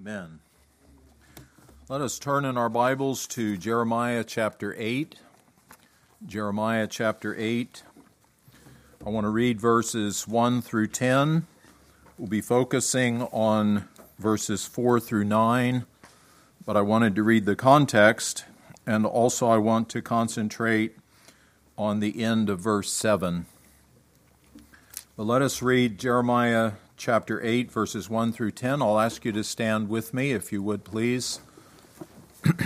Amen. Let us turn in our Bibles to Jeremiah chapter 8. Jeremiah chapter 8. I want to read verses 1 through 10. We'll be focusing on verses 4 through 9, but I wanted to read the context, and also I want to concentrate on the end of verse 7. But let us read Jeremiah chapter 8, verses 1 through 10. I'll ask you to stand with me, if you would, please.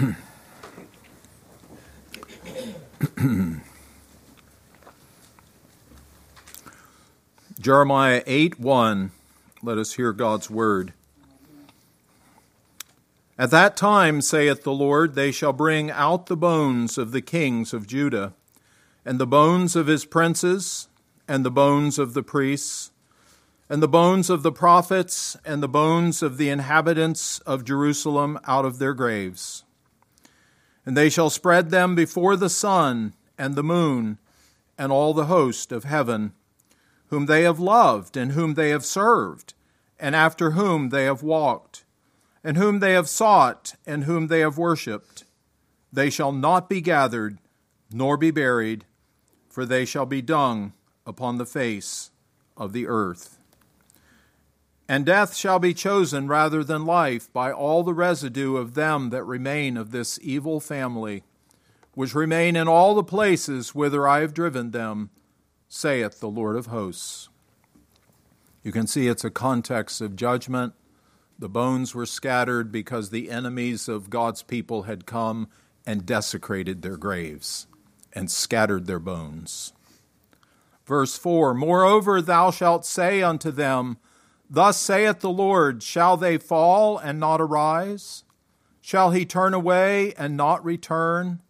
Jeremiah 8 1. Let us hear God's word. At that time, saith the Lord, they shall bring out the bones of the kings of Judah, and the bones of his princes, and the bones of the priests, and the bones of the prophets, and the bones of the inhabitants of Jerusalem out of their graves. And they shall spread them before the sun and the moon and all the host of heaven, whom they have loved and whom they have served, and after whom they have walked, and whom they have sought and whom they have worshipped. They shall not be gathered, nor be buried, for they shall be dung upon the face of the earth. And death shall be chosen rather than life by all the residue of them that remain of this evil family, which remain in all the places whither I have driven them, saith the Lord of hosts. You can see it's a context of judgment. The bones were scattered because the enemies of God's people had come and desecrated their graves and scattered their bones. Verse 4 Moreover, thou shalt say unto them, Thus saith the Lord, Shall they fall and not arise? Shall he turn away and not return?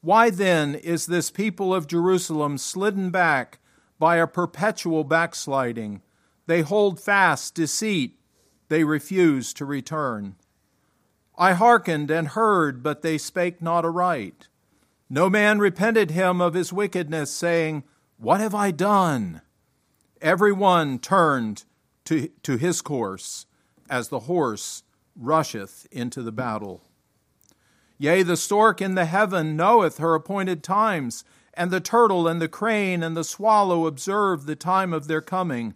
Why then is this people of Jerusalem slidden back by a perpetual backsliding? They hold fast deceit, they refuse to return. I hearkened and heard, but they spake not aright. No man repented him of his wickedness, saying, What have I done? Every one turned to, to his course as the horse rusheth into the battle. Yea, the stork in the heaven knoweth her appointed times, and the turtle and the crane and the swallow observe the time of their coming.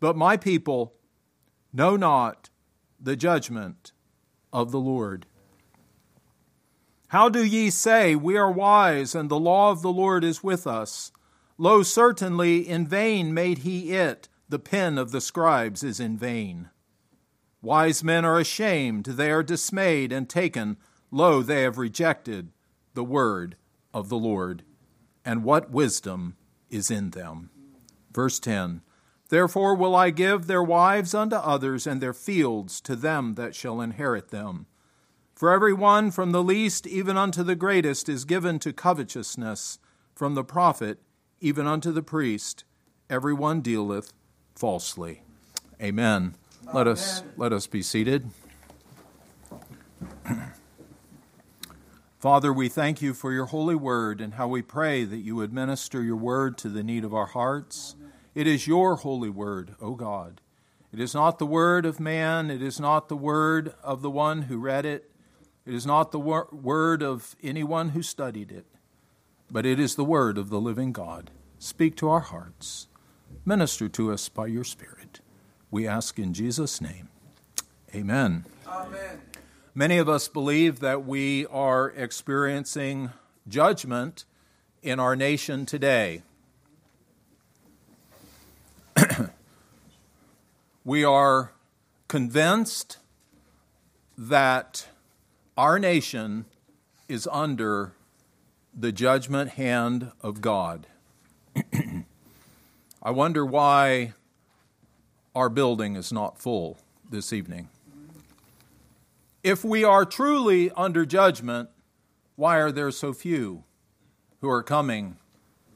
But my people know not the judgment of the Lord. How do ye say, We are wise, and the law of the Lord is with us? Lo, certainly in vain made he it the pen of the scribes is in vain. Wise men are ashamed, they are dismayed and taken. Lo, they have rejected the word of the Lord. And what wisdom is in them? Verse 10 Therefore will I give their wives unto others, and their fields to them that shall inherit them. For every one from the least even unto the greatest is given to covetousness, from the prophet even unto the priest, every one dealeth falsely. Amen. Let us let us be seated. Father, we thank you for your holy word and how we pray that you would minister your word to the need of our hearts. It is your holy word, O God. It is not the word of man, it is not the word of the one who read it, it is not the wor- word of anyone who studied it, but it is the word of the living God. Speak to our hearts. Minister to us by your Spirit. We ask in Jesus' name. Amen. Amen. Many of us believe that we are experiencing judgment in our nation today. we are convinced that our nation is under the judgment hand of God. I wonder why our building is not full this evening. If we are truly under judgment, why are there so few who are coming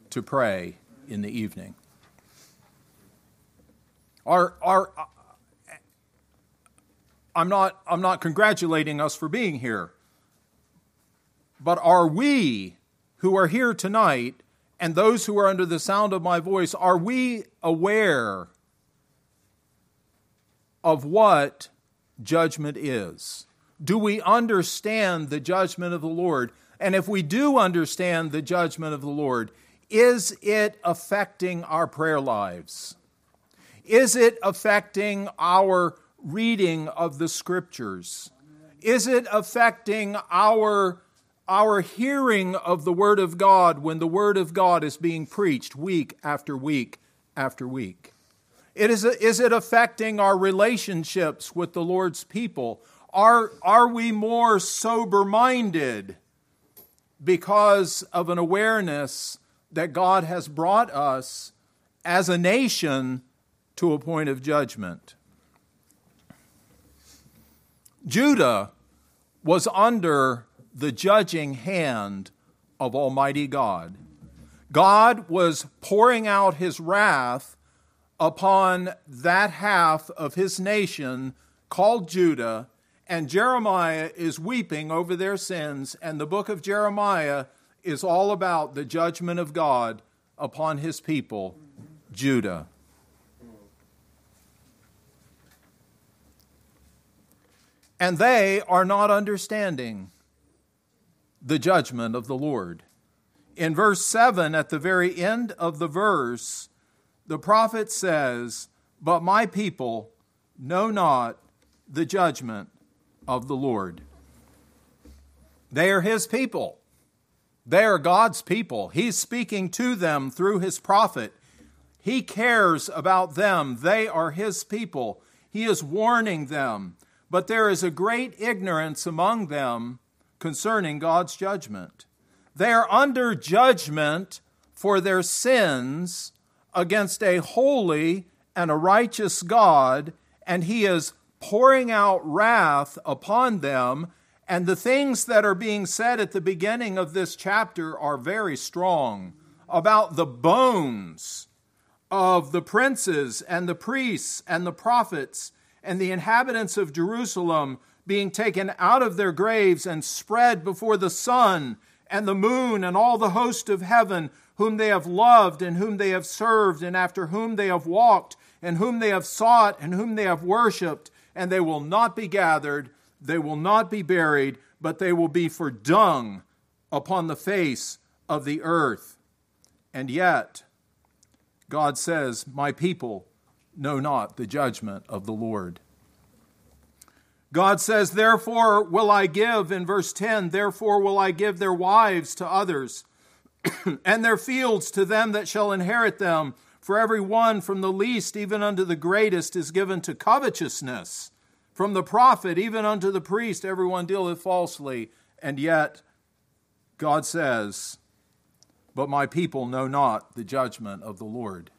to pray in the evening? Are, are, uh, I'm, not, I'm not congratulating us for being here, but are we who are here tonight and those who are under the sound of my voice, are we aware of what judgment is? Do we understand the judgment of the Lord? And if we do understand the judgment of the Lord, is it affecting our prayer lives? Is it affecting our reading of the scriptures? Is it affecting our, our hearing of the Word of God when the Word of God is being preached week after week after week? It is, is it affecting our relationships with the Lord's people? Are, are we more sober minded because of an awareness that God has brought us as a nation to a point of judgment? Judah was under the judging hand of Almighty God. God was pouring out his wrath upon that half of his nation called Judah, and Jeremiah is weeping over their sins, and the book of Jeremiah is all about the judgment of God upon his people, Judah. And they are not understanding the judgment of the Lord. In verse 7, at the very end of the verse, the prophet says, But my people know not the judgment of the Lord. They are his people. They are God's people. He's speaking to them through his prophet. He cares about them. They are his people. He is warning them. But there is a great ignorance among them concerning God's judgment. They are under judgment for their sins against a holy and a righteous God, and he is pouring out wrath upon them. And the things that are being said at the beginning of this chapter are very strong about the bones of the princes and the priests and the prophets and the inhabitants of Jerusalem being taken out of their graves and spread before the sun and the moon and all the host of heaven whom they have loved and whom they have served, and after whom they have walked, and whom they have sought, and whom they have worshipped, and they will not be gathered, they will not be buried, but they will be for dung upon the face of the earth. And yet, God says, My people know not the judgment of the Lord. God says, Therefore will I give, in verse 10, therefore will I give their wives to others and their fields to them that shall inherit them. For every one from the least even unto the greatest is given to covetousness. From the prophet even unto the priest, everyone dealeth falsely. And yet, God says, But my people know not the judgment of the Lord.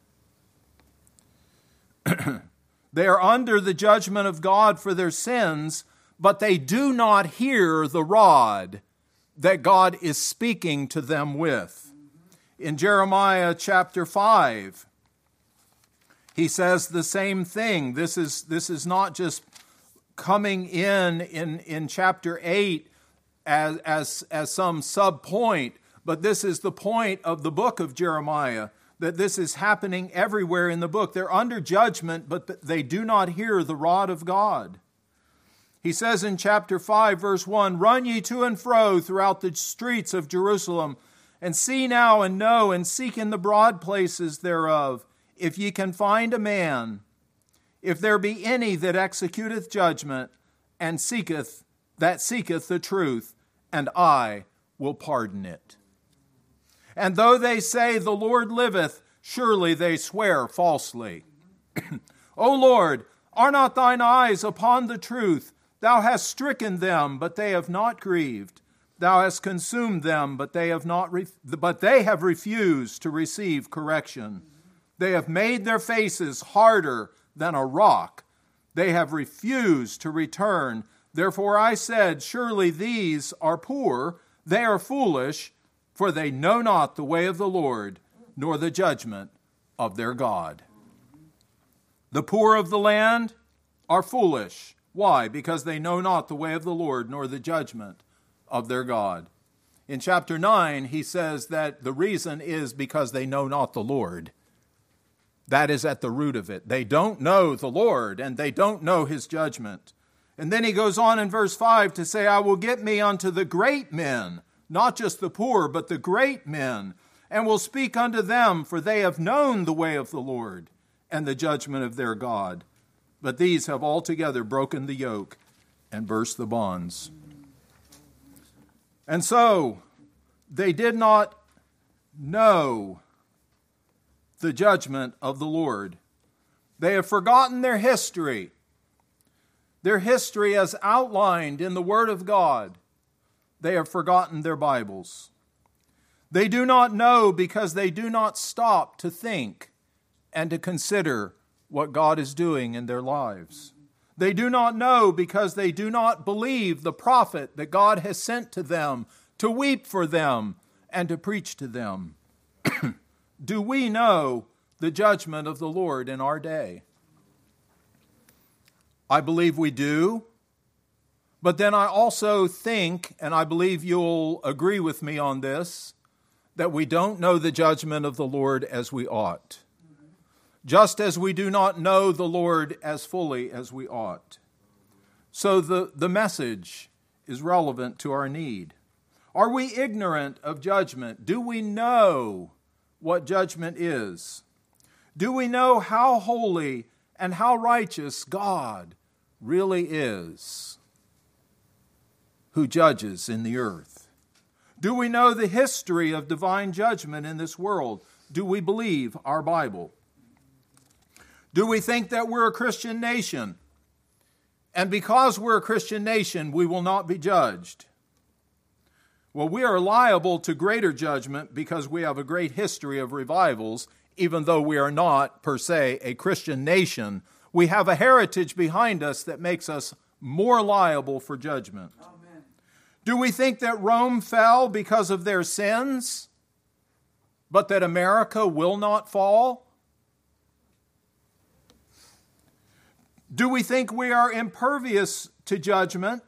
they are under the judgment of God for their sins, but they do not hear the rod that God is speaking to them with. In Jeremiah chapter 5, he says the same thing. This is, this is not just coming in in, in chapter 8 as, as, as some sub point, but this is the point of the book of Jeremiah that this is happening everywhere in the book. They're under judgment, but they do not hear the rod of God. He says in chapter 5, verse 1 Run ye to and fro throughout the streets of Jerusalem, and see now and know, and seek in the broad places thereof, if ye can find a man, if there be any that executeth judgment, and seeketh, that seeketh the truth, and I will pardon it. And though they say, The Lord liveth, surely they swear falsely. o Lord, are not thine eyes upon the truth? Thou hast stricken them, but they have not grieved. Thou hast consumed them, but they have not re- but they have refused to receive correction. They have made their faces harder than a rock. They have refused to return. Therefore I said, Surely these are poor, they are foolish, for they know not the way of the Lord, nor the judgment of their God. The poor of the land are foolish why? Because they know not the way of the Lord, nor the judgment of their God. In chapter 9, he says that the reason is because they know not the Lord. That is at the root of it. They don't know the Lord, and they don't know his judgment. And then he goes on in verse 5 to say, I will get me unto the great men, not just the poor, but the great men, and will speak unto them, for they have known the way of the Lord and the judgment of their God. But these have altogether broken the yoke and burst the bonds. And so they did not know the judgment of the Lord. They have forgotten their history their history as outlined in the Word of God, they have forgotten their Bibles. They do not know because they do not stop to think and to consider what God is doing in their lives. They do not know because they do not believe the prophet that God has sent to them to weep for them and to preach to them. do we know the judgment of the Lord in our day? I believe we do. But then I also think, and I believe you'll agree with me on this, that we don't know the judgment of the Lord as we ought. Just as we do not know the Lord as fully as we ought. So the, the message is relevant to our need. Are we ignorant of judgment? Do we know what judgment is? Do we know how holy and how righteous God really is who judges in the earth? Do we know the history of divine judgment in this world? Do we believe our Bible? Do we think that we're a Christian nation? And because we're a Christian nation, we will not be judged. Well, we are liable to greater judgment because we have a great history of revivals, even though we are not, per se, a Christian nation we have a heritage behind us that makes us more liable for judgment. Do we think that Rome fell because of their sins, but that America will not fall? Do we think we are impervious to judgment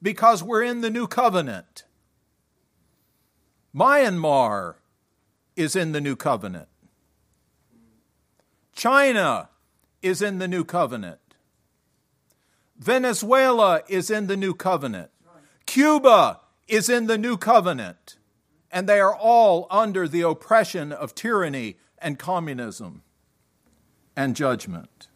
because we're in the new covenant? Myanmar is in the new covenant. China is in the new covenant. Venezuela is in the new covenant. Cuba is in the new covenant. And they are all under the oppression of tyranny and communism and judgment.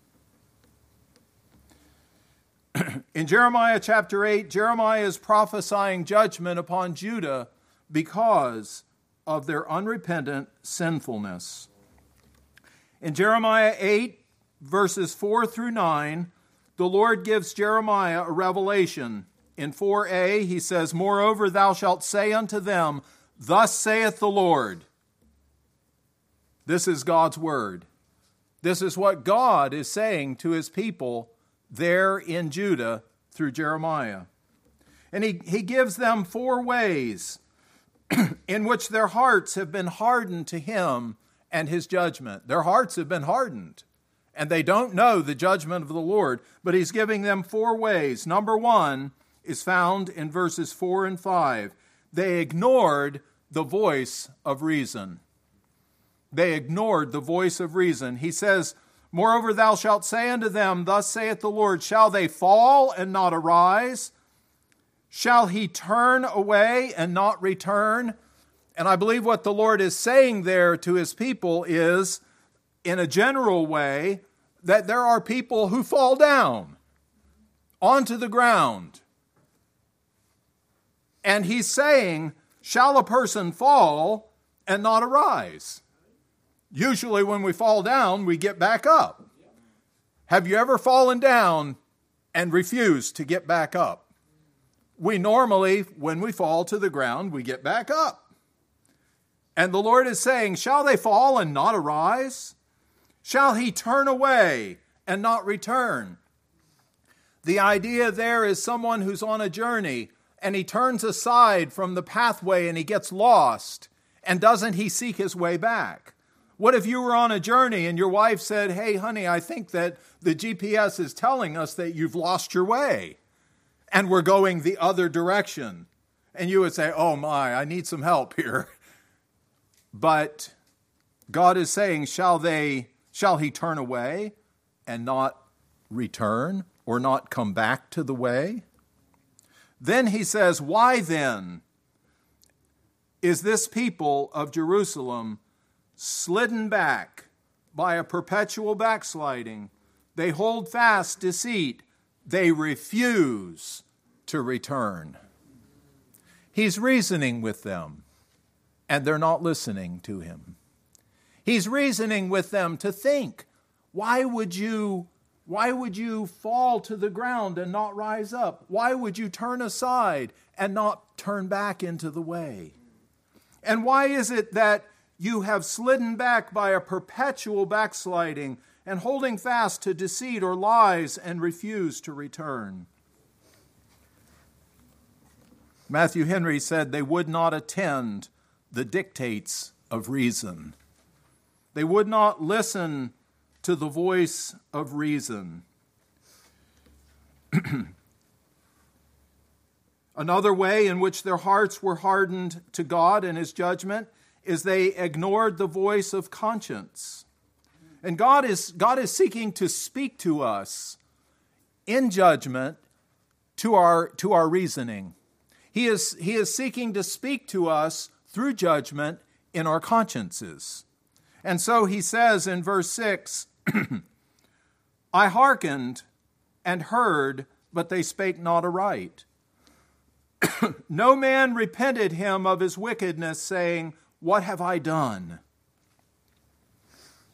in Jeremiah chapter 8, Jeremiah is prophesying judgment upon Judah because of their unrepentant sinfulness. In Jeremiah 8, verses 4 through 9, the Lord gives Jeremiah a revelation. In 4a, he says, Moreover, thou shalt say unto them, Thus saith the Lord. This is God's word. This is what God is saying to his people there in Judah through Jeremiah. And he, he gives them four ways in which their hearts have been hardened to him and his judgment. Their hearts have been hardened and they don't know the judgment of the Lord, but he's giving them four ways. Number one is found in verses 4 and 5. They ignored the voice of reason. They ignored the voice of reason. He says, Moreover, thou shalt say unto them, Thus saith the Lord, Shall they fall and not arise? Shall he turn away and not return? And I believe what the Lord is saying there to his people is, in a general way, that there are people who fall down onto the ground. And he's saying, Shall a person fall and not arise? Usually, when we fall down, we get back up. Have you ever fallen down and refused to get back up? We normally, when we fall to the ground, we get back up. And the Lord is saying, Shall they fall and not arise? Shall he turn away and not return? The idea there is someone who's on a journey and he turns aside from the pathway and he gets lost. And doesn't he seek his way back? What if you were on a journey and your wife said, Hey, honey, I think that the GPS is telling us that you've lost your way and we're going the other direction? And you would say, Oh my, I need some help here. But God is saying, Shall they Shall he turn away and not return or not come back to the way? Then he says, Why then is this people of Jerusalem slidden back by a perpetual backsliding? They hold fast deceit, they refuse to return. He's reasoning with them, and they're not listening to him. He's reasoning with them to think, why would you why would you fall to the ground and not rise up? Why would you turn aside and not turn back into the way? And why is it that you have slidden back by a perpetual backsliding and holding fast to deceit or lies and refuse to return? Matthew Henry said they would not attend the dictates of reason. They would not listen to the voice of reason. Another way in which their hearts were hardened to God and His judgment is they ignored the voice of conscience. And God is, God is seeking to speak to us in judgment to our, to our reasoning. He is, he is seeking to speak to us through judgment in our consciences. And so he says in verse 6 I hearkened and heard, but they spake not aright. no man repented him of his wickedness, saying, What have I done?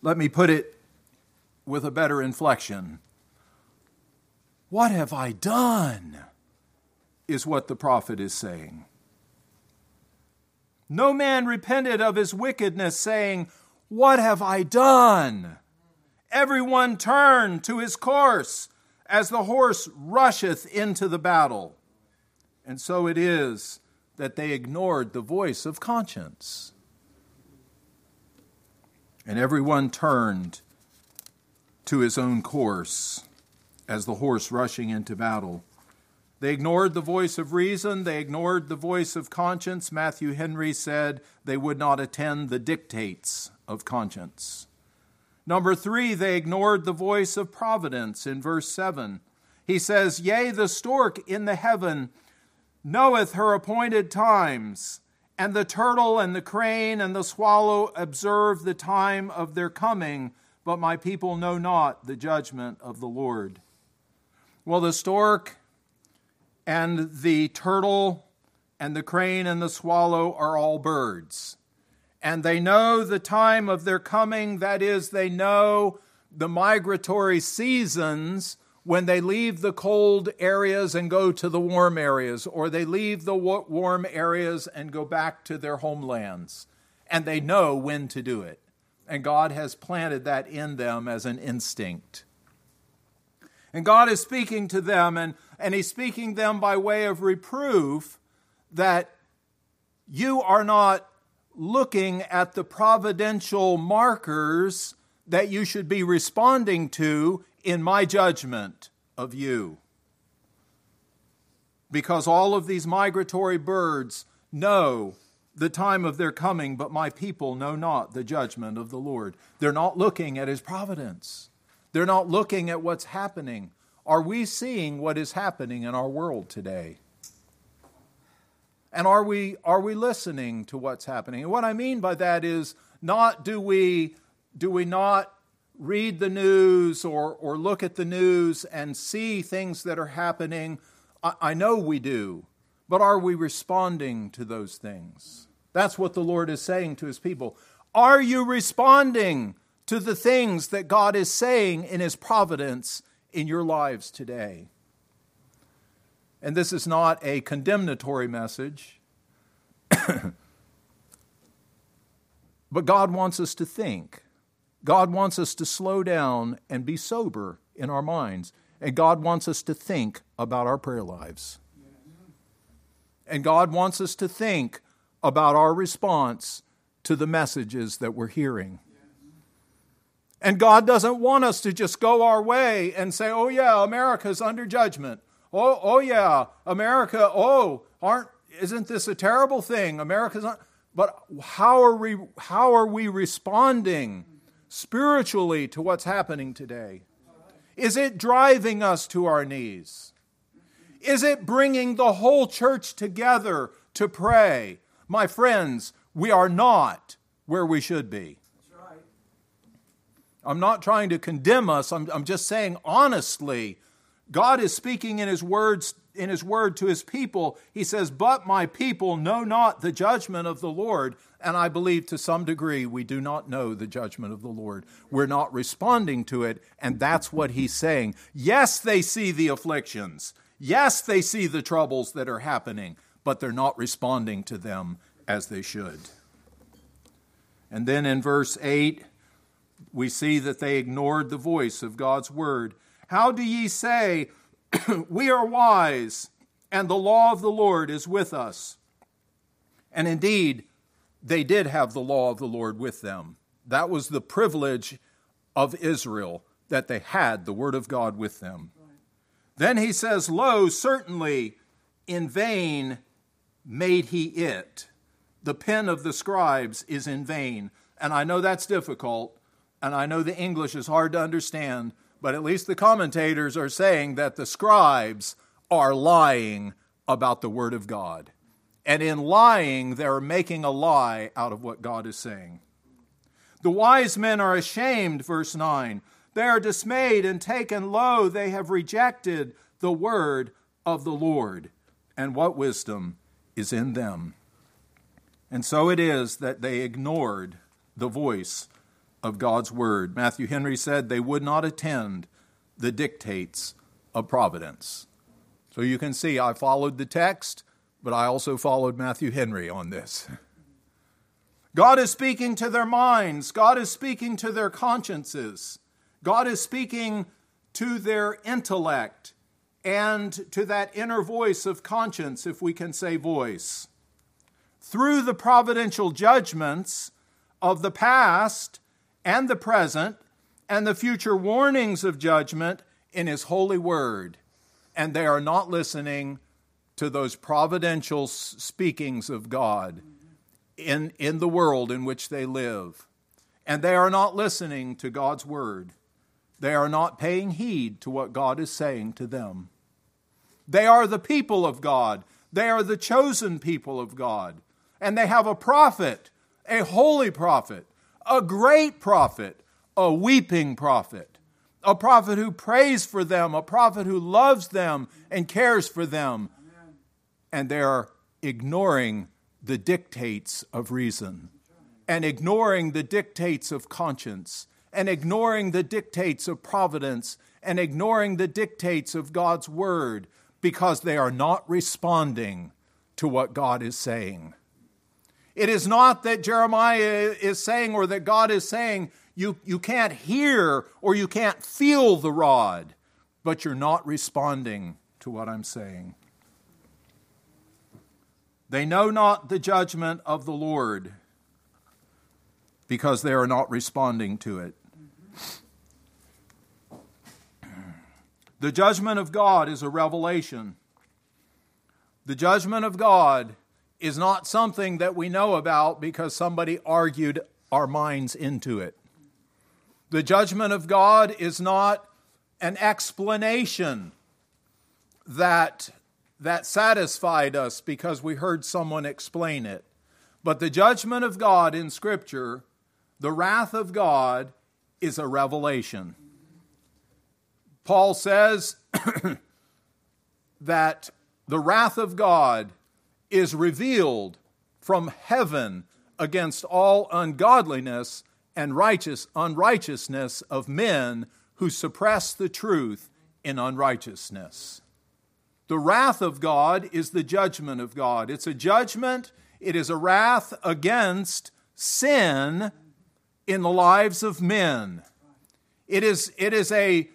Let me put it with a better inflection. What have I done? Is what the prophet is saying. No man repented of his wickedness, saying, What have I done? Everyone turn to his course as the horse rusheth into the battle. And so it is that they ignored the voice of conscience. And everyone turned to his own course as the horse rushing into battle. They ignored the voice of reason, they ignored the voice of conscience. Matthew Henry said they would not attend the dictates of conscience. Number three, they ignored the voice of providence in verse 7. He says, Yea, the stork in the heaven knoweth her appointed times, and the turtle and the crane and the swallow observe the time of their coming, but my people know not the judgment of the Lord. Well, the stork and the turtle and the crane and the swallow are all birds and they know the time of their coming. That is, they know the migratory seasons when they leave the cold areas and go to the warm areas, or they leave the warm areas and go back to their homelands. And they know when to do it. And God has planted that in them as an instinct. And God is speaking to them, and, and He's speaking them by way of reproof that you are not looking at the providential markers that you should be responding to in my judgment of you. Because all of these migratory birds know the time of their coming, but my people know not the judgment of the Lord. They're not looking at his providence, they're not looking at what's happening. Are we seeing what is happening in our world today? And are we, are we listening to what's happening? And what I mean by that is not do we, do we not read the news or, or look at the news and see things that are happening. I, I know we do, but are we responding to those things? That's what the Lord is saying to his people. Are you responding to the things that God is saying in his providence in your lives today? And this is not a condemnatory message. but God wants us to think. God wants us to slow down and be sober in our minds. And God wants us to think about our prayer lives. And God wants us to think about our response to the messages that we're hearing. And God doesn't want us to just go our way and say, oh, yeah, America's under judgment. Oh, oh yeah, America. Oh, aren't isn't this a terrible thing? America's not. But how are we? How are we responding spiritually to what's happening today? Is it driving us to our knees? Is it bringing the whole church together to pray? My friends, we are not where we should be. I'm not trying to condemn us. I'm, I'm just saying honestly, God is speaking in his words in his word to his people. He says, "But my people know not the judgment of the Lord." And I believe to some degree we do not know the judgment of the Lord. We're not responding to it, and that's what he's saying. Yes, they see the afflictions. Yes, they see the troubles that are happening, but they're not responding to them as they should. And then in verse 8, we see that they ignored the voice of God's word. How do ye say, We are wise, and the law of the Lord is with us? And indeed, they did have the law of the Lord with them. That was the privilege of Israel, that they had the word of God with them. Then he says, Lo, certainly in vain made he it. The pen of the scribes is in vain. And I know that's difficult, and I know the English is hard to understand, but at least the commentators are saying that the scribes are lying about the Word of God. And in lying, they're making a lie out of what God is saying. The wise men are ashamed, verse 9. They are dismayed and taken low. They have rejected the word of the Lord. And what wisdom is in them? And so it is that they ignored the voice of God's word. Matthew Henry said they would not attend the dictates of providence. So you can see I followed the text, but I also followed Matthew Henry on this. God is speaking to their minds, God is speaking to their consciences, God is speaking to their intellect and to that inner voice of conscience, if we can say voice. Through the providential judgments of the past and the present and the future warnings of judgment in His holy word. And they are not listening to those providential speakings of God in, in the world in which they live. And they are not listening to God's word. They are not paying heed to what God is saying to them. They are the people of God. They are the chosen people of God. And they have a prophet a holy prophet, a great prophet, a weeping prophet, a prophet who prays for them, a prophet who loves them and cares for them. And they're ignoring the dictates of reason and ignoring the dictates of conscience and ignoring the dictates of providence and ignoring the dictates of God's word because they are not responding to what God is saying. It is not that Jeremiah is saying or that God is saying you, you can't hear or you can't feel the rod, but you're not responding to what I'm saying. They know not the judgment of the Lord because they are not responding to it. The judgment of God is a revelation. The judgment of God is not something that we know about because somebody argued our minds into it. The judgment of God is not an explanation that, that satisfied us because we heard someone explain it. But the judgment of God in Scripture, the wrath of God, is a revelation. Paul says that the wrath of God is revealed from heaven against all ungodliness and righteous unrighteousness of men who suppress the truth in unrighteousness. The wrath of God is the judgment of God. It's a judgment, it is a wrath against sin in the lives of men. It is, it is, a,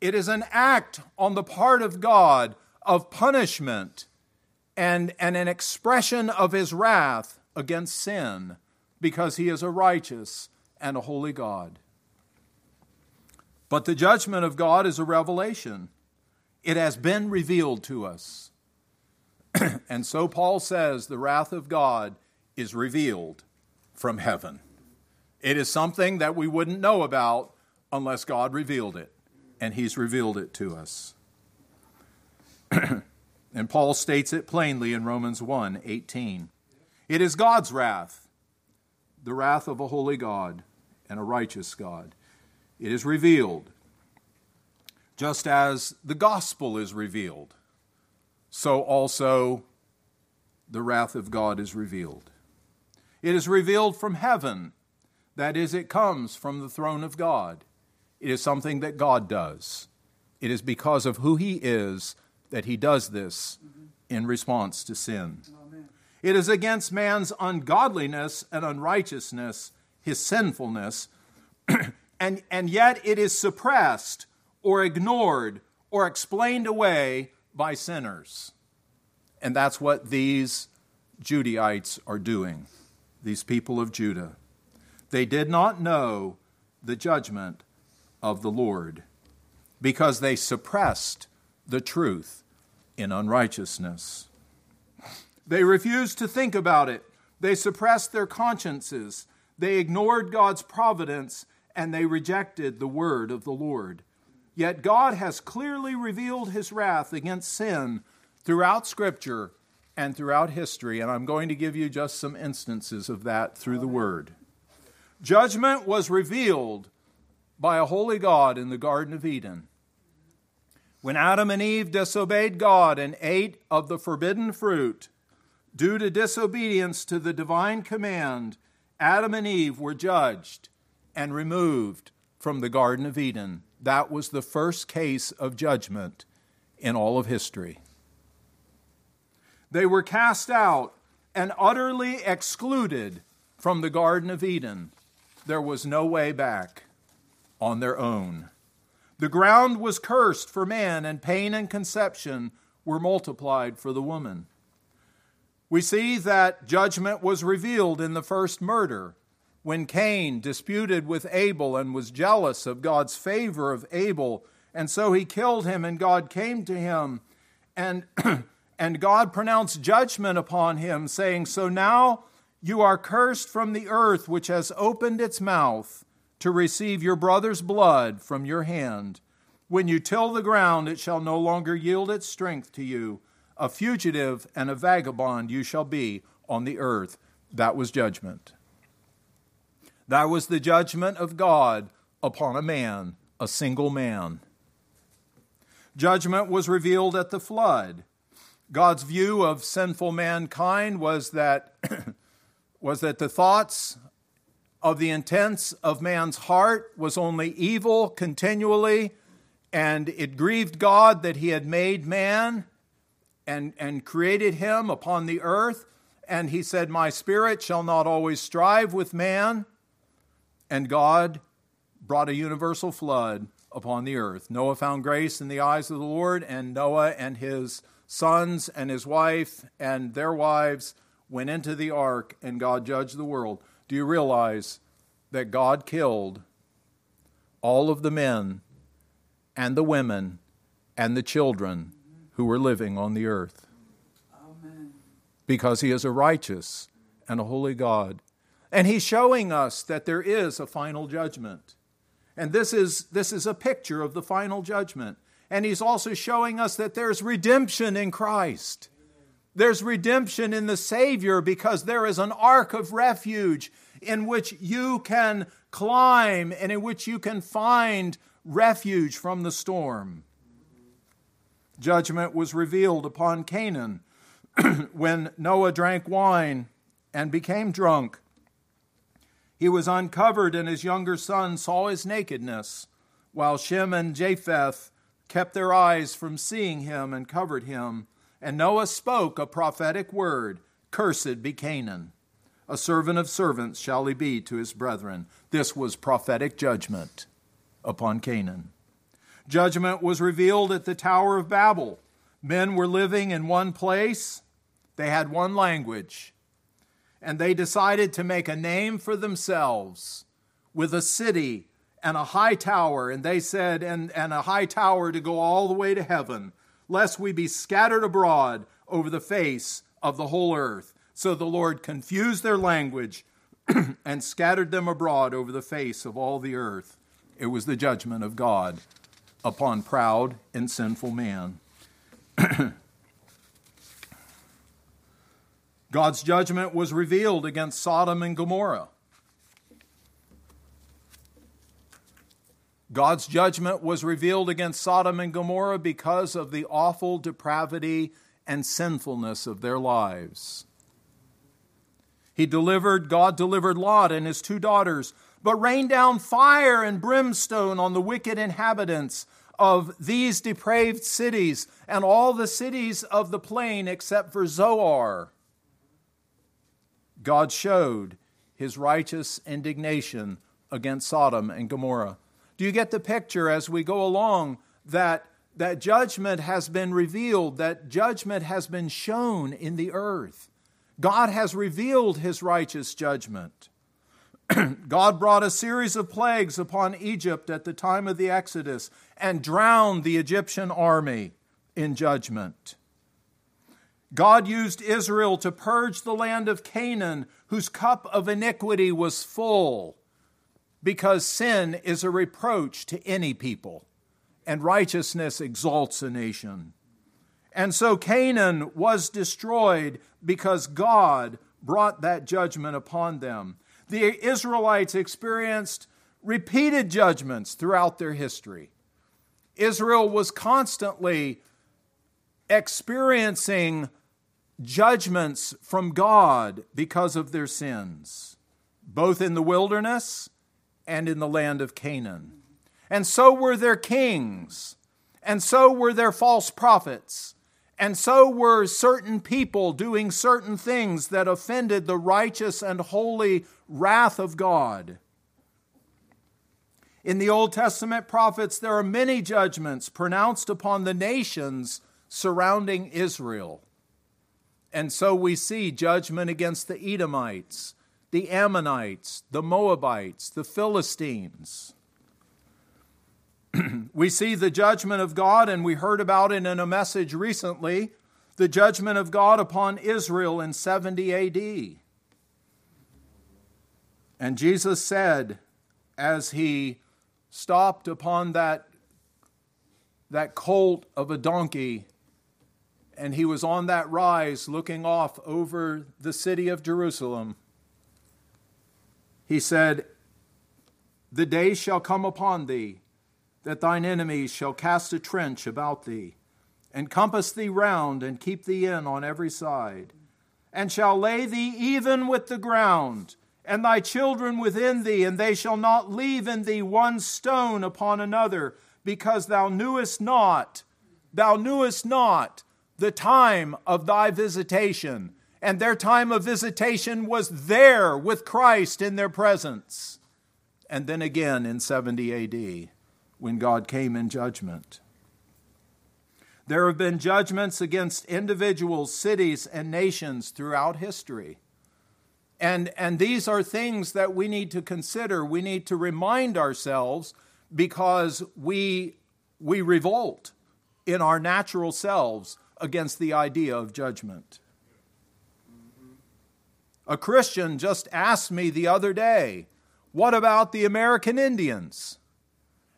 it is an act on the part of God of punishment and, and an expression of his wrath against sin because he is a righteous and a holy God. But the judgment of God is a revelation, it has been revealed to us. and so Paul says the wrath of God is revealed from heaven. It is something that we wouldn't know about unless God revealed it. and he's revealed it to us. and Paul states it plainly in Romans 1 18. It is God's wrath, the wrath of a holy God and a righteous God. It is revealed, just as the gospel is revealed, so also the wrath of God is revealed. It is revealed from heaven, that is, it comes from the throne of God. It is something that God does. It is because of who He is that He does this mm-hmm. in response to sin. Amen. It is against man's ungodliness and unrighteousness, his sinfulness, and, and yet it is suppressed or ignored or explained away by sinners. And that's what these Judahites are doing, these people of Judah. They did not know the judgment of the Lord because they suppressed the truth in unrighteousness. They refused to think about it. They suppressed their consciences. They ignored God's providence and they rejected the word of the Lord. Yet God has clearly revealed his wrath against sin throughout Scripture and throughout history, and I'm going to give you just some instances of that through the word. Judgment was revealed by a holy God in the Garden of Eden. When Adam and Eve disobeyed God and ate of the forbidden fruit, due to disobedience to the divine command, Adam and Eve were judged and removed from the Garden of Eden. That was the first case of judgment in all of history. They were cast out and utterly excluded from the Garden of Eden. There was no way back on their own. The ground was cursed for man, and pain and conception were multiplied for the woman. We see that judgment was revealed in the first murder when Cain disputed with Abel and was jealous of God's favor of Abel, and so he killed him, and God came to him, and, and God pronounced judgment upon him, saying, So now you are cursed from the earth, which has opened its mouth to receive your brother's blood from your hand. When you till the ground, it shall no longer yield its strength to you. A fugitive and a vagabond you shall be on the earth. That was judgment. That was the judgment of God upon a man, a single man. Judgment was revealed at the flood. God's view of sinful mankind was that, was that the thoughts of the intents of man's heart was only evil continually, and it grieved God that he had made man and, and created him upon the earth. And he said, My spirit shall not always strive with man. And God brought a universal flood upon the earth. Noah found grace in the eyes of the Lord, and Noah and his sons and his wife and their wives went into the ark, and God judged the world. Do you realize that God killed all of the men and the women and the children who were living on the earth? Amen. Because He is a righteous and a holy God. And He's showing us that there is a final judgment. And this is, this is a picture of the final judgment. And He's also showing us that there's redemption in Christ. There's redemption in the Savior because there is an ark of refuge in which you can climb and in which you can find refuge from the storm. Judgment was revealed upon Canaan when Noah drank wine and became drunk. He was uncovered, and his younger son saw his nakedness, while Shem and Japheth kept their eyes from seeing him and covered him. And Noah spoke a prophetic word Cursed be Canaan. A servant of servants shall he be to his brethren. This was prophetic judgment upon Canaan. Judgment was revealed at the Tower of Babel. Men were living in one place, they had one language, and they decided to make a name for themselves with a city and a high tower. And they said, and, and a high tower to go all the way to heaven, lest we be scattered abroad over the face of the whole earth. So the Lord confused their language and scattered them abroad over the face of all the earth. It was the judgment of God upon proud and sinful man. God's judgment was revealed against Sodom and Gomorrah. God's judgment was revealed against Sodom and Gomorrah because of the awful depravity and sinfulness of their lives. He delivered, God delivered Lot and his two daughters, but rained down fire and brimstone on the wicked inhabitants of these depraved cities and all the cities of the plain except for Zoar. God showed his righteous indignation against Sodom and Gomorrah. Do you get the picture as we go along that, that judgment has been revealed, that judgment has been shown in the earth? God has revealed his righteous judgment. God brought a series of plagues upon Egypt at the time of the Exodus and drowned the Egyptian army in judgment. God used Israel to purge the land of Canaan, whose cup of iniquity was full, because sin is a reproach to any people, and righteousness exalts a nation. And so Canaan was destroyed because God brought that judgment upon them. The Israelites experienced repeated judgments throughout their history. Israel was constantly experiencing judgments from God because of their sins, both in the wilderness and in the land of Canaan. And so were their kings, and so were their false prophets, and so were certain people doing certain things that offended the righteous and holy wrath of God. In the Old Testament prophets, there are many judgments pronounced upon the nations surrounding Israel. And so we see judgment against the Edomites, the Ammonites, the Moabites, the Philistines. we see the judgment of God, and we heard about it in a message recently the judgment of God upon Israel in 70 AD. And Jesus said, as he stopped upon that, that colt of a donkey and he was on that rise looking off over the city of Jerusalem. He said, The day shall come upon thee that thine enemies shall cast a trench about thee, and compass thee round, and keep thee in on every side, and shall lay thee even with the ground, and thy children within thee, and they shall not leave in thee one stone upon another, because thou knewest not, thou knewest not the time of thy visitation. And their time of visitation was there with Christ in their presence. And then again in 70 AD when God came in judgment. There have been judgments against individuals, cities, and nations throughout history. And, and these are things that we need to consider. We need to remind ourselves because we, we revolt in our natural selves against the idea of judgment. A Christian just asked me the other day, What about the American Indians?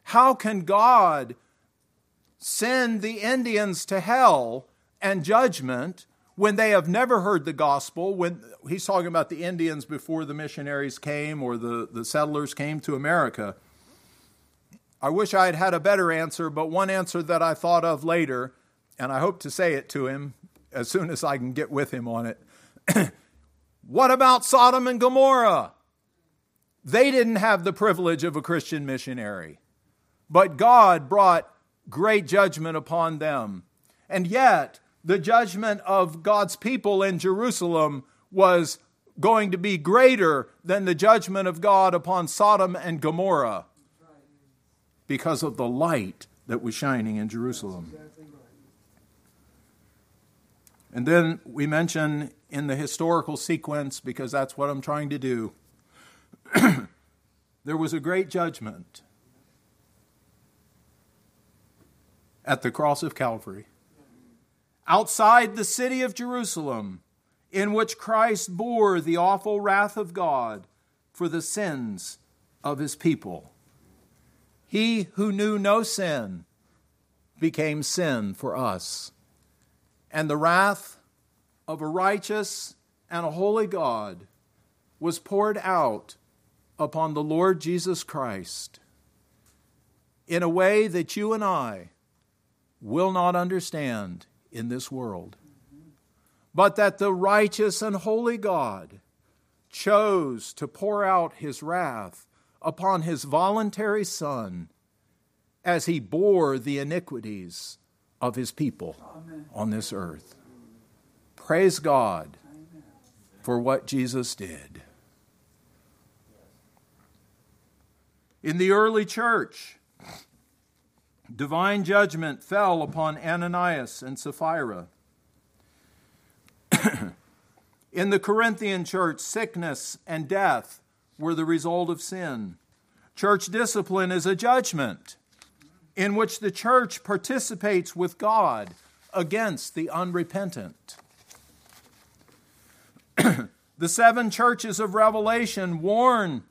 How can God send the Indians to hell and judgment when they have never heard the gospel? When he's talking about the Indians before the missionaries came or the, the settlers came to America. I wish I had had a better answer, but one answer that I thought of later and I hope to say it to him as soon as I can get with him on it. what about Sodom and Gomorrah? They didn't have the privilege of a Christian missionary, but God brought great judgment upon them. And yet, the judgment of God's people in Jerusalem was going to be greater than the judgment of God upon Sodom and Gomorrah because of the light that was shining in Jerusalem. And then we mention in the historical sequence, because that's what I'm trying to do, there was a great judgment at the cross of Calvary. Outside the city of Jerusalem, in which Christ bore the awful wrath of God for the sins of his people. He who knew no sin became sin for us. And the wrath of a righteous and a holy God was poured out upon the Lord Jesus Christ in a way that you and I will not understand in this world. But that the righteous and holy God chose to pour out his wrath upon his voluntary Son as he bore the iniquities of his people Amen. on this earth. Praise God for what Jesus did. In the early church, divine judgment fell upon Ananias and Sapphira. In the Corinthian church, sickness and death were the result of sin. Church discipline is a judgment in which the church participates with God against the unrepentant. the seven churches of Revelation warn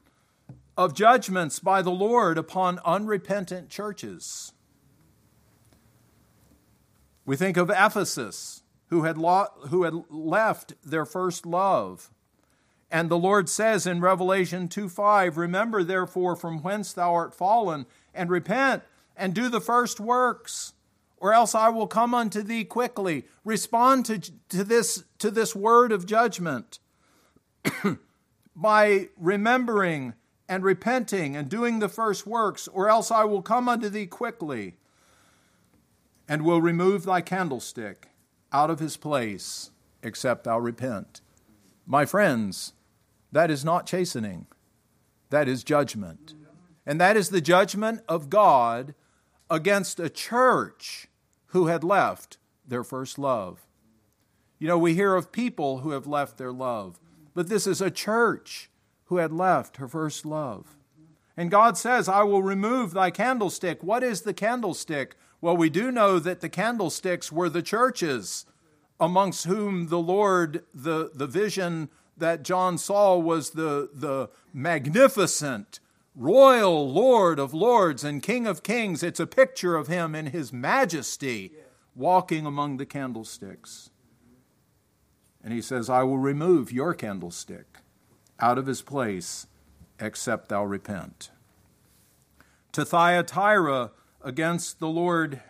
of judgments by the Lord upon unrepentant churches. We think of Ephesus, who had, lo- who had left their first love. And the Lord says in Revelation 2 5, Remember therefore from whence thou art fallen, and repent, and do the first works, or else I will come unto thee quickly. Respond to, to, this, to this word of judgment by remembering and repenting and doing the first works, or else I will come unto thee quickly and will remove thy candlestick out of his place, except thou repent. My friends, that is not chastening, that is judgment. And that is the judgment of God against a church who had left their first love. You know, we hear of people who have left their love, but this is a church who had left her first love. And God says, I will remove thy candlestick. What is the candlestick? Well, we do know that the candlesticks were the churches amongst whom the Lord, the, the vision that John saw was the, the magnificent, royal Lord of lords and King of kings. It's a picture of him in his majesty walking among the candlesticks. And he says, I will remove your candlestick out of his place, except thou repent. To Thyatira, against the Lord,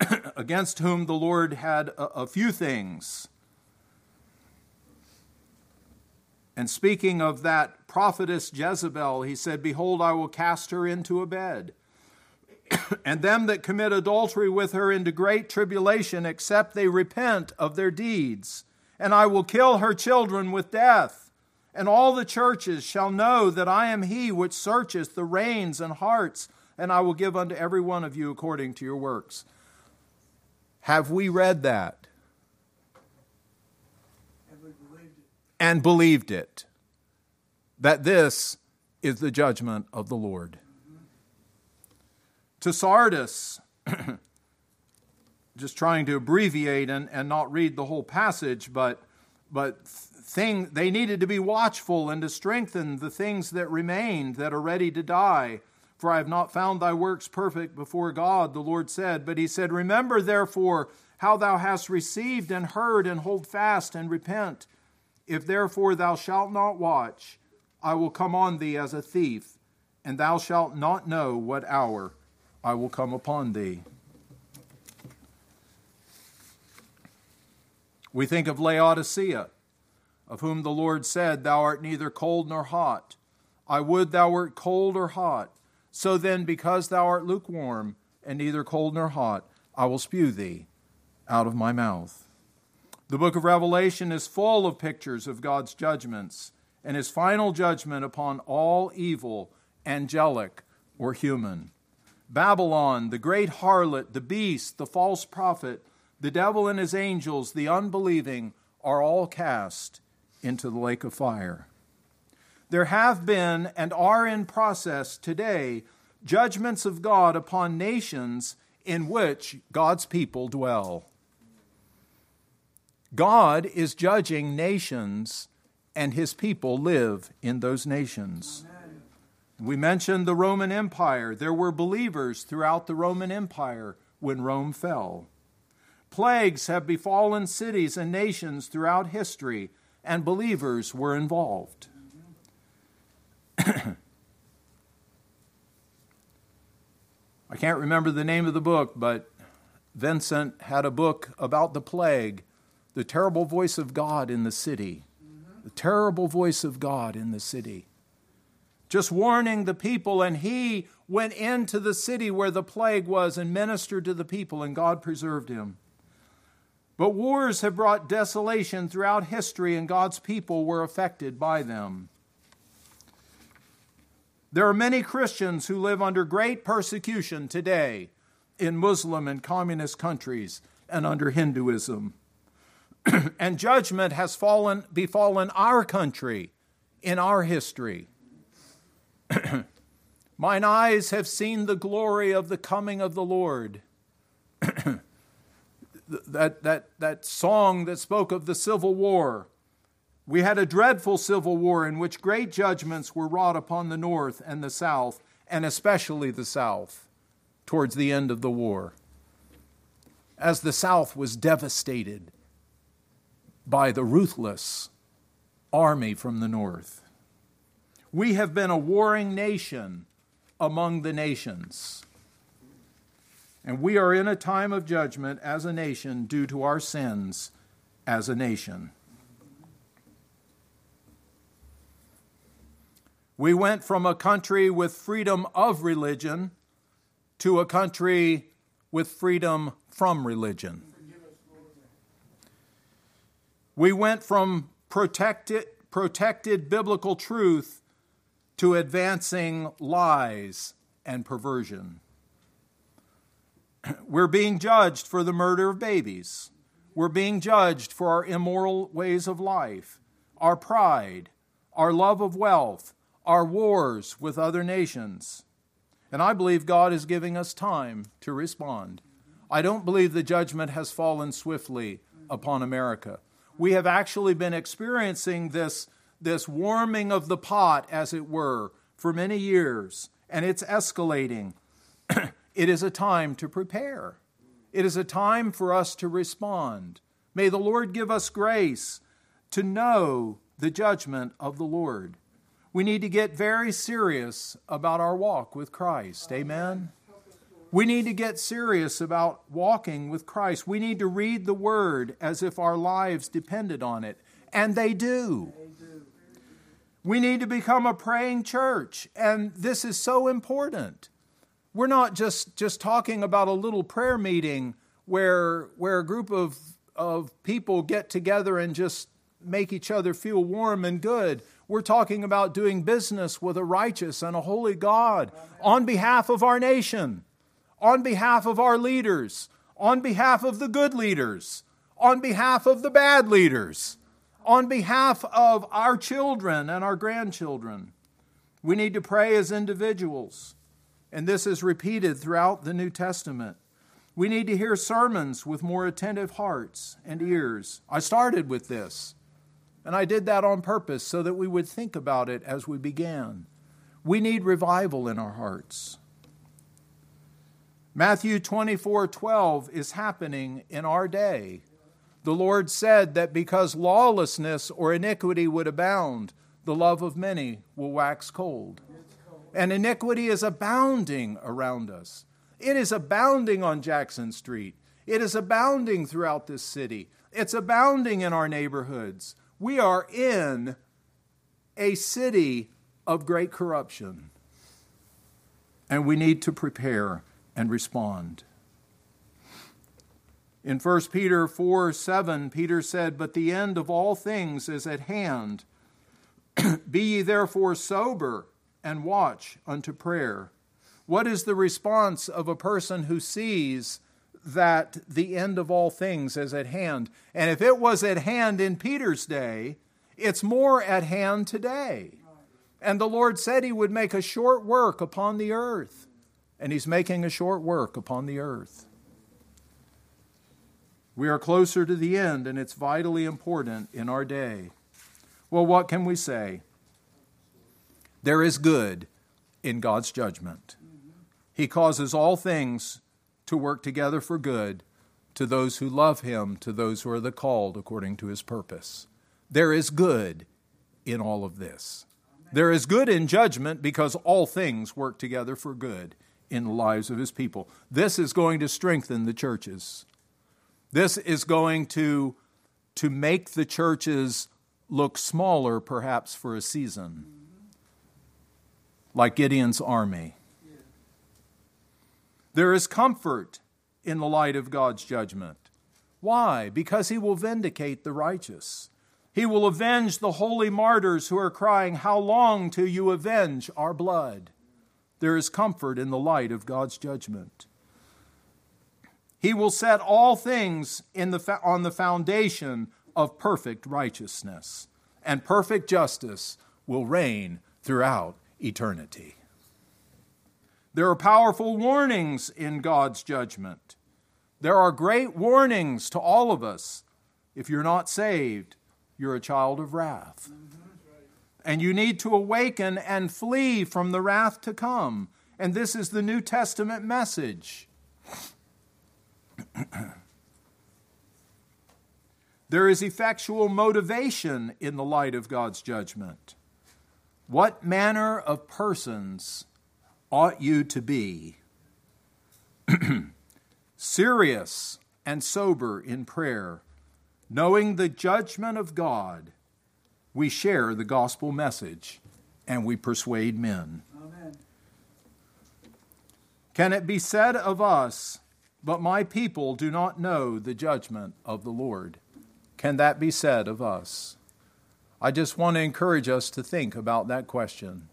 against whom the Lord had a, a few things. And speaking of that prophetess Jezebel, he said, Behold, I will cast her into a bed, and them that commit adultery with her into great tribulation, except they repent of their deeds. And I will kill her children with death. And all the churches shall know that I am he which searcheth the reins and hearts and I will give unto every one of you according to your works. Have we read that? Believed and believed it. That this is the judgment of the Lord. To Sardis, just trying to abbreviate and, and not read the whole passage, but, but thing, they needed to be watchful and to strengthen the things that remained that are ready to die for I have not found thy works perfect before God, the Lord said. But he said, Remember therefore how thou hast received and heard, and hold fast and repent. If therefore thou shalt not watch, I will come on thee as a thief, and thou shalt not know what hour I will come upon thee. We think of Laodicea, of whom the Lord said, Thou art neither cold nor hot. I would thou wert cold or hot. So then, because thou art lukewarm, and neither cold nor hot, I will spew thee out of my mouth. The book of Revelation is full of pictures of God's judgments and his final judgment upon all evil, angelic or human. Babylon, the great harlot, the beast, the false prophet, the devil and his angels, the unbelieving, are all cast into the lake of fire. There have been and are in process today judgments of God upon nations in which God's people dwell. God is judging nations, and his people live in those nations. We mentioned the Roman Empire. There were believers throughout the Roman Empire when Rome fell. Plagues have befallen cities and nations throughout history, and believers were involved. I can't remember the name of the book, but Vincent had a book about the plague, the terrible voice of God in the city. The terrible voice of God in the city. Just warning the people, and he went into the city where the plague was and ministered to the people, and God preserved him. But wars have brought desolation throughout history, and God's people were affected by them. There are many Christians who live under great persecution today in Muslim and communist countries and under Hinduism. and judgment has fallen, befallen our country in our history. Mine eyes have seen the glory of the coming of the Lord. that, that, that song that spoke of the Civil War. We had a dreadful Civil War in which great judgments were wrought upon the North and the South, and especially the South, towards the end of the war. As the South was devastated by the ruthless army from the North. We have been a warring nation among the nations. And we are in a time of judgment as a nation due to our sins as a nation. We went from a country with freedom of religion to a country with freedom from religion. We went from protected, protected biblical truth to advancing lies and perversion. We're being judged for the murder of babies. We're being judged for our immoral ways of life, our pride, our love of wealth, our wars with other nations. And I believe God is giving us time to respond. I don't believe the judgment has fallen swiftly upon America. We have actually been experiencing this this warming of the pot, as it were, for many years, and it's escalating. it is a time to prepare. It is a time for us to respond. May the Lord give us grace to know the judgment of the Lord. We need to get very serious about our walk with Christ. Amen. We need to get serious about walking with Christ. We need to read the Word as if our lives depended on it. And they do. We need to become a praying church, and this is so important. We're not just, just talking about a little prayer meeting where, where a group of, of people get together and just make each other feel warm and good. We're talking about doing business with a righteous and a holy God on behalf of our nation, on behalf of our leaders, on behalf of the good leaders, on behalf of the bad leaders on behalf of our children and our grandchildren. We need to pray as individuals, and this is repeated throughout the New Testament. We need to hear sermons with more attentive hearts and ears. I started with this, and I did that on purpose so that we would think about it as we began. We need revival in our hearts. Matthew 24 12 is happening in our day. The Lord said that because lawlessness or iniquity would abound, the love of many will wax cold. And iniquity is abounding around us. It is abounding on Jackson Street. It is abounding throughout this city. It's abounding in our neighborhoods. We are in a city of great corruption. And we need to prepare and respond. In 1 Peter 4 7, Peter said, But the end of all things is at hand. Be ye therefore sober and watch unto prayer. What is the response of a person who sees that the end of all things is at hand? And if it was at hand in Peter's day, it's more at hand today. And the Lord said he would make a short work upon the earth, and he's making a short work upon the earth. We are closer to the end, and it's vitally important in our day. Well, what can we say? There is good in God's judgment. He causes all things to work together for good to those who love him, to those who are the called according to his purpose. There is good in all of this. There is good in judgment because all things work together for good in the lives of his people. This is going to strengthen the churches. This is going to, to make the churches look smaller, perhaps, for a season, like Gideon's army. There is comfort in the light of God's judgment. Why? Because he will vindicate the righteous. He will avenge the holy martyrs who are crying, How long till you avenge our blood? There is comfort in the light of God's judgment. He will set all things in the, on the foundation of perfect righteousness, and perfect justice will reign throughout eternity. There are powerful warnings in God's judgment. There are great warnings to all of us. If you're not saved, you're a child of wrath. And you need to awaken and flee from the wrath to come. And this is the New Testament message. there is effectual motivation in the light of God's judgment. What manner of persons ought you to be? Serious and sober in prayer Knowing the judgment of God, we share the gospel message and we persuade men. Amen. Can it be said of us, but my people do not know the judgment of the Lord? Can that be said of us? I just want to encourage us to think about that question.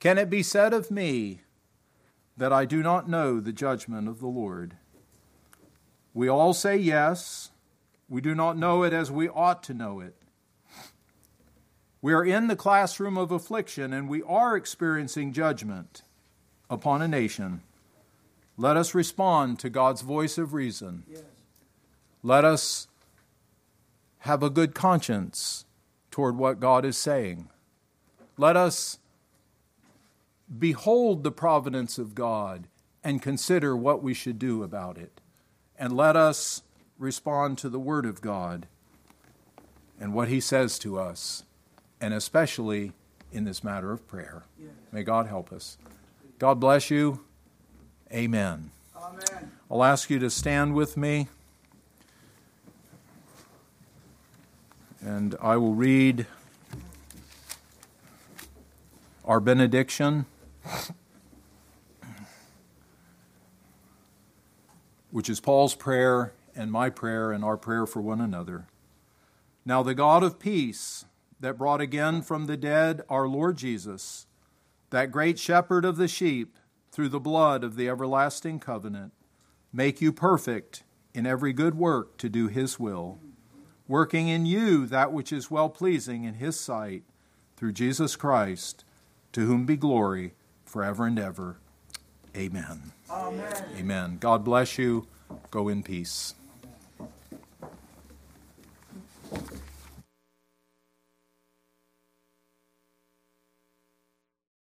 Can it be said of me that I do not know the judgment of the Lord? We all say yes, we do not know it as we ought to know it. We are in the classroom of affliction and we are experiencing judgment upon a nation. Let us respond to God's voice of reason. Yes. Let us have a good conscience toward what God is saying. Let us behold the providence of God and consider what we should do about it. And let us respond to the Word of God and what He says to us, and especially in this matter of prayer. May God help us. God bless you. Amen. Amen. I'll ask you to stand with me, and I will read our benediction. Which is Paul's prayer and my prayer and our prayer for one another. Now, the God of peace that brought again from the dead our Lord Jesus, that great shepherd of the sheep, through the blood of the everlasting covenant, make you perfect in every good work to do his will, working in you that which is well pleasing in his sight, through Jesus Christ, to whom be glory forever and ever. Amen. Amen. Amen. God bless you. Go in peace.